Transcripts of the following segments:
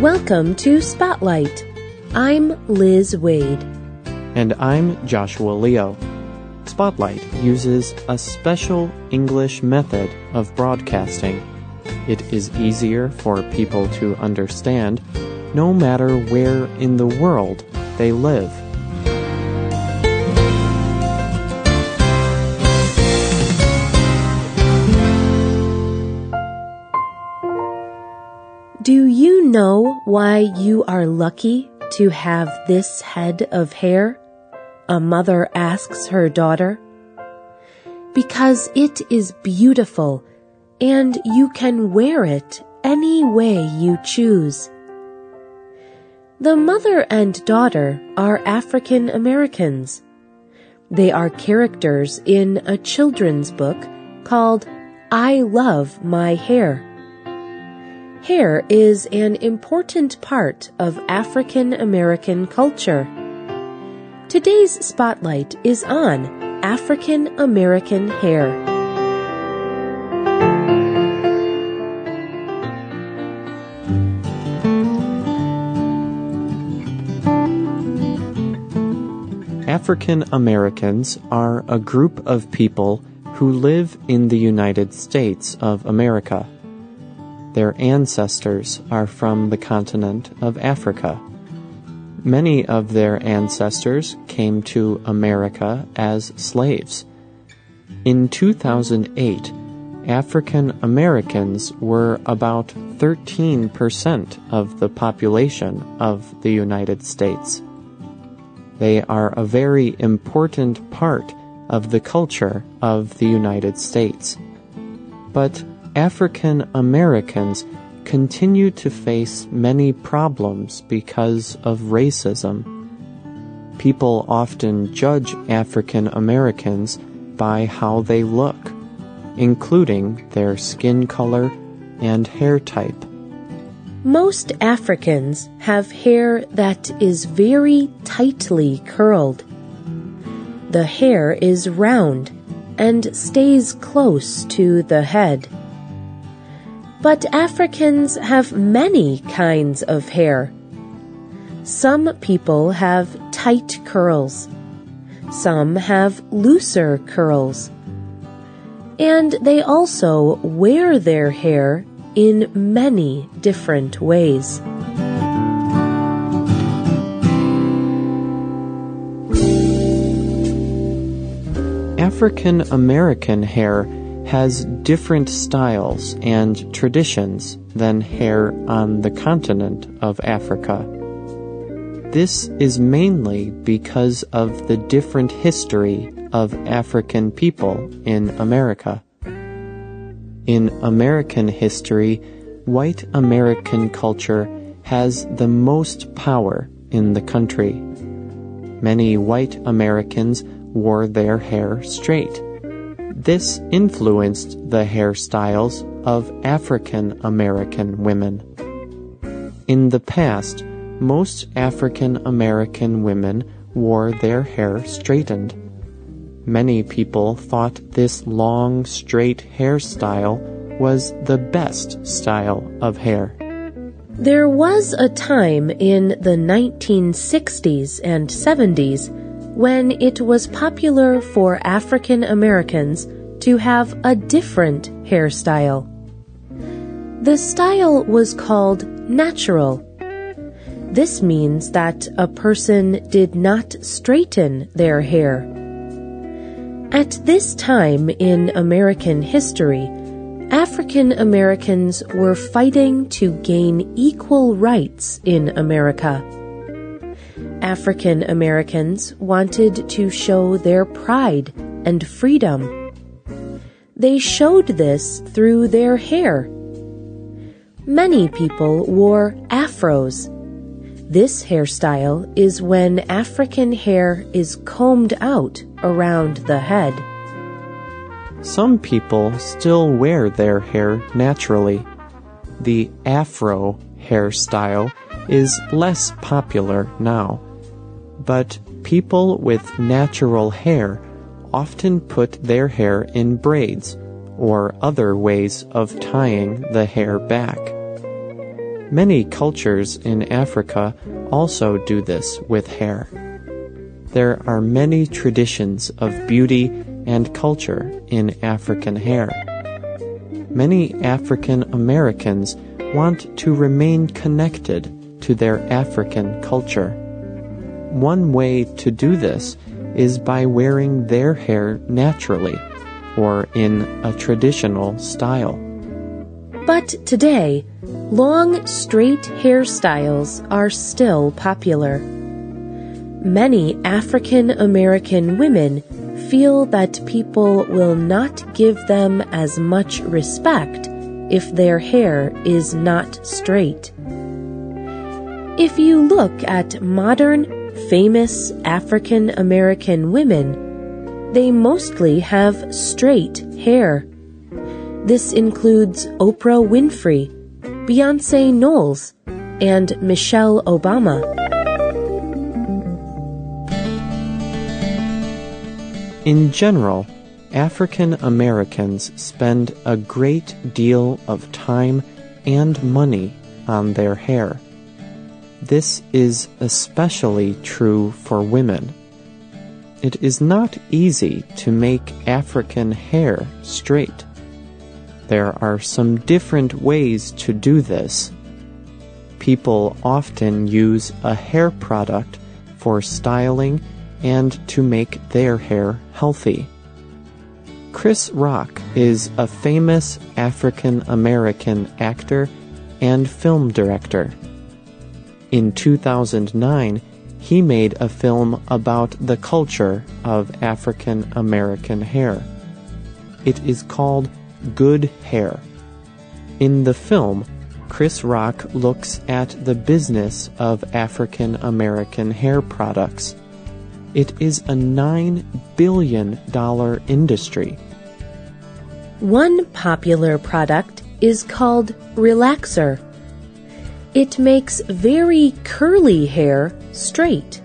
Welcome to Spotlight. I'm Liz Waid. And I'm Joshua Leo. Spotlight uses a special English method of broadcasting. It is easier for people to understand no matter where in the world they live. Do you know why you are lucky to have this head of hair? A mother asks her daughter. Because it is beautiful and you can wear it any way you choose. The mother and daughter are African Americans. They are characters in a children's book called I Love My Hair. Hair is an important part of African American culture. Today's spotlight is on African American hair. African Americans are a group of people who live in the United States of America. Their ancestors are from the continent of Africa. Many of their ancestors came to America as slaves. In 2008, African Americans were about 13% of the population of the United States. They are a very important part of the culture of the United States. But African Americans continue to face many problems because of racism. People often judge African Americans by how they look, including their skin color and hair type. Most Africans have hair that is very tightly curled. The hair is round and stays close to the head. But Africans have many kinds of hair. Some people have tight curls. Some have looser curls. And they also wear their hair in many different ways. African American hair has different styles and traditions than hair on the continent of Africa. This is mainly because of the different history of African people in America. In American history, white American culture has the most power in the country. Many white Americans wore their hair straight. This influenced the hairstyles of African American women. In the past, most African American women wore their hair straightened. Many people thought this long, straight hairstyle was the best style of hair. There was a time in the 1960s and 70s when it was popular for African Americans to have a different hairstyle. The style was called natural. This means that a person did not straighten their hair. At this time in American history, African Americans were fighting to gain equal rights in America. African Americans wanted to show their pride and freedom. They showed this through their hair. Many people wore afros. This hairstyle is when African hair is combed out around the head. Some people still wear their hair naturally. The afro hairstyle is less popular now but people with natural hair often put their hair in braids or other ways of tying the hair back. Many cultures in Africa also do this with hair. There are many traditions of beauty and culture in African hair. Many African Americans want to remain connected to their African culture. One way to do this is by wearing their hair naturally or in a traditional style. But today, long, straight hairstyles are still popular. Many African American women feel that people will not give them as much respect if their hair is not straight. If you look at modern, famous African American women, they mostly have straight hair. This includes Oprah Winfrey, Beyonce Knowles, and Michelle Obama. In general, African Americans spend a great deal of time and money on their hair. This is especially true for women. It is not easy to make African hair straight. There are some different ways to do this. People often use a hair product for styling and to make their hair healthy. Chris Rock is a famous African American actor and film director. In 2009, he made a film about the culture of African American hair. It is called Good Hair. In the film, Chris Rock looks at the business of African American hair products. It is a $9 billion industry. One popular product is called Relaxer. It makes very curly hair straight.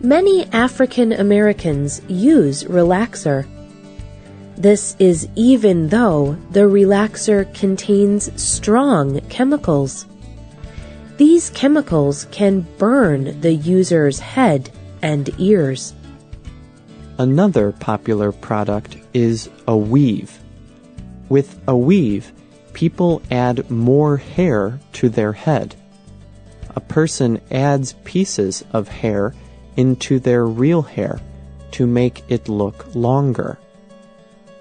Many African Americans use Relaxer. This is even though the relaxer contains strong chemicals. These chemicals can burn the user's head and ears. Another popular product is a weave. With a weave, people add more hair to their head. A person adds pieces of hair into their real hair to make it look longer.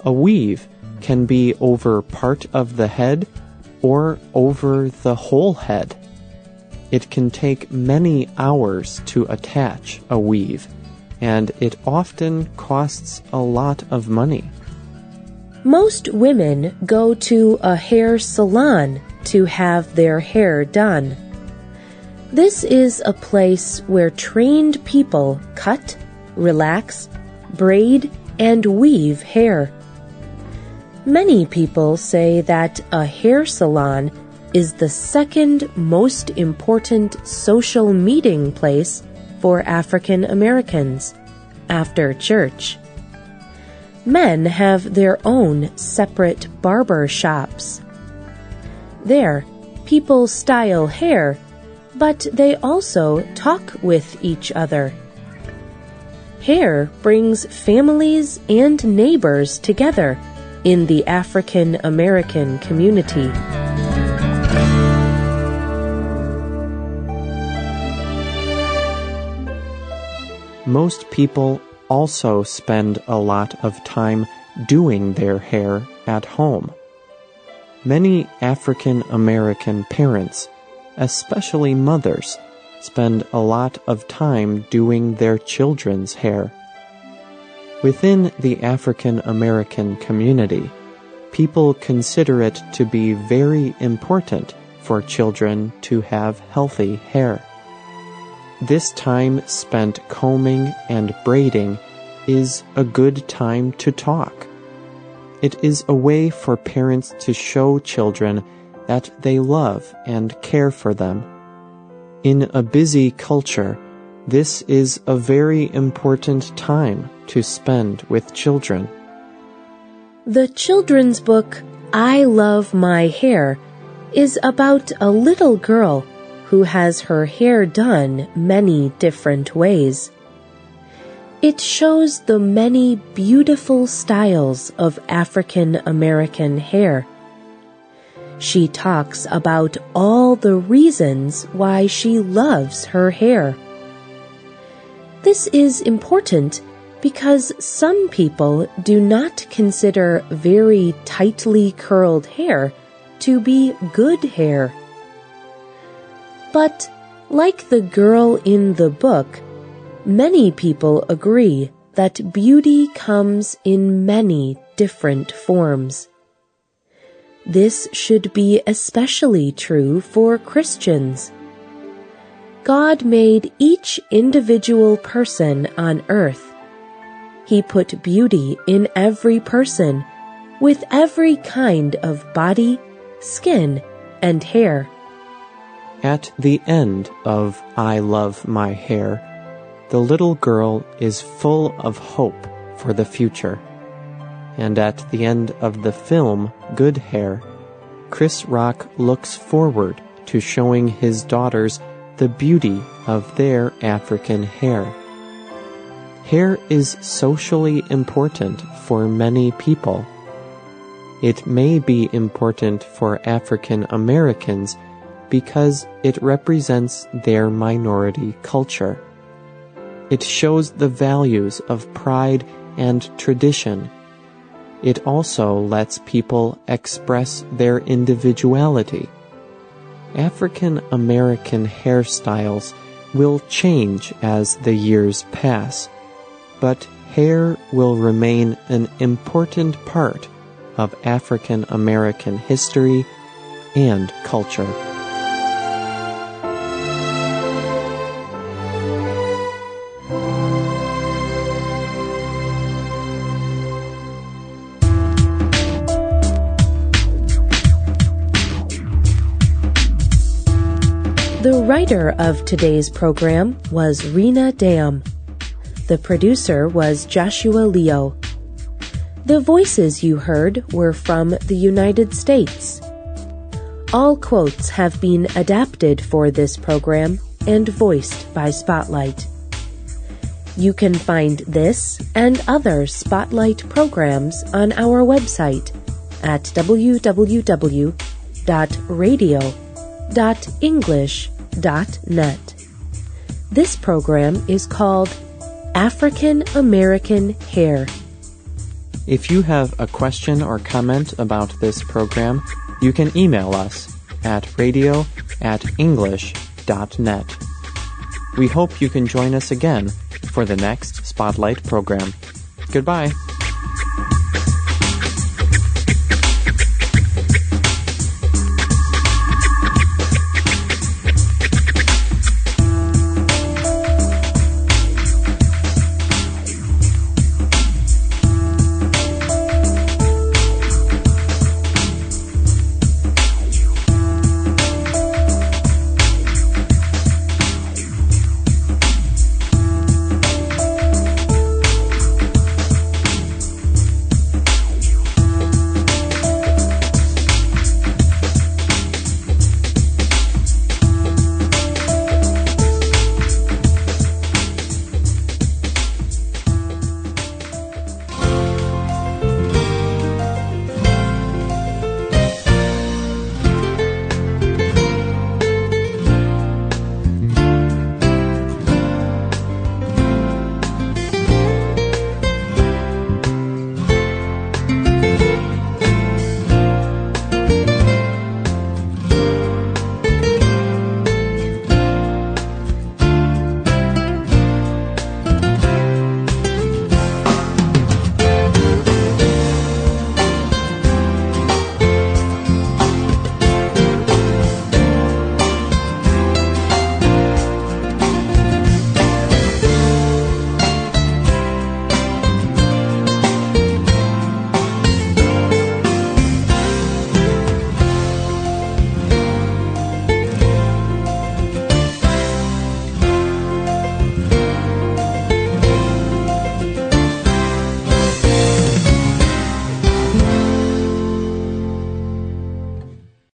A weave can be over part of the head or over the whole head. It can take many hours to attach a weave, and it often costs a lot of money. Most women go to a hair salon to have their hair done. This is a place where trained people cut, relax, braid, and weave hair. Many people say that a hair salon is the second most important social meeting place for African Americans after church. Men have their own separate barber shops. There, people style hair, but they also talk with each other. Hair brings families and neighbors together in the African American community. Most people also spend a lot of time doing their hair at home. Many African American parents, especially mothers, spend a lot of time doing their children's hair. Within the African American community, people consider it to be very important for children to have healthy hair. This time spent combing and braiding is a good time to talk. It is a way for parents to show children that they love and care for them. In a busy culture, this is a very important time to spend with children. The children's book, I Love My Hair, is about a little girl who has her hair done many different ways. It shows the many beautiful styles of African American hair. She talks about all the reasons why she loves her hair. This is important because some people do not consider very tightly curled hair to be good hair. But, like the girl in the book, Many people agree that beauty comes in many different forms. This should be especially true for Christians. God made each individual person on earth. He put beauty in every person with every kind of body, skin, and hair. At the end of I Love My Hair, the little girl is full of hope for the future. And at the end of the film, Good Hair, Chris Rock looks forward to showing his daughters the beauty of their African hair. Hair is socially important for many people. It may be important for African Americans because it represents their minority culture. It shows the values of pride and tradition. It also lets people express their individuality. African American hairstyles will change as the years pass, but hair will remain an important part of African American history and culture. The writer of today's program was Rena Dam. The producer was Joshua Leo. The voices you heard were from the United States. All quotes have been adapted for this program and voiced by Spotlight. You can find this and other Spotlight programs on our website at www.radio.english.com This program is called African American Hair. If you have a question or comment about this program, you can email us at radio at english.net. We hope you can join us again for the next Spotlight program. Goodbye.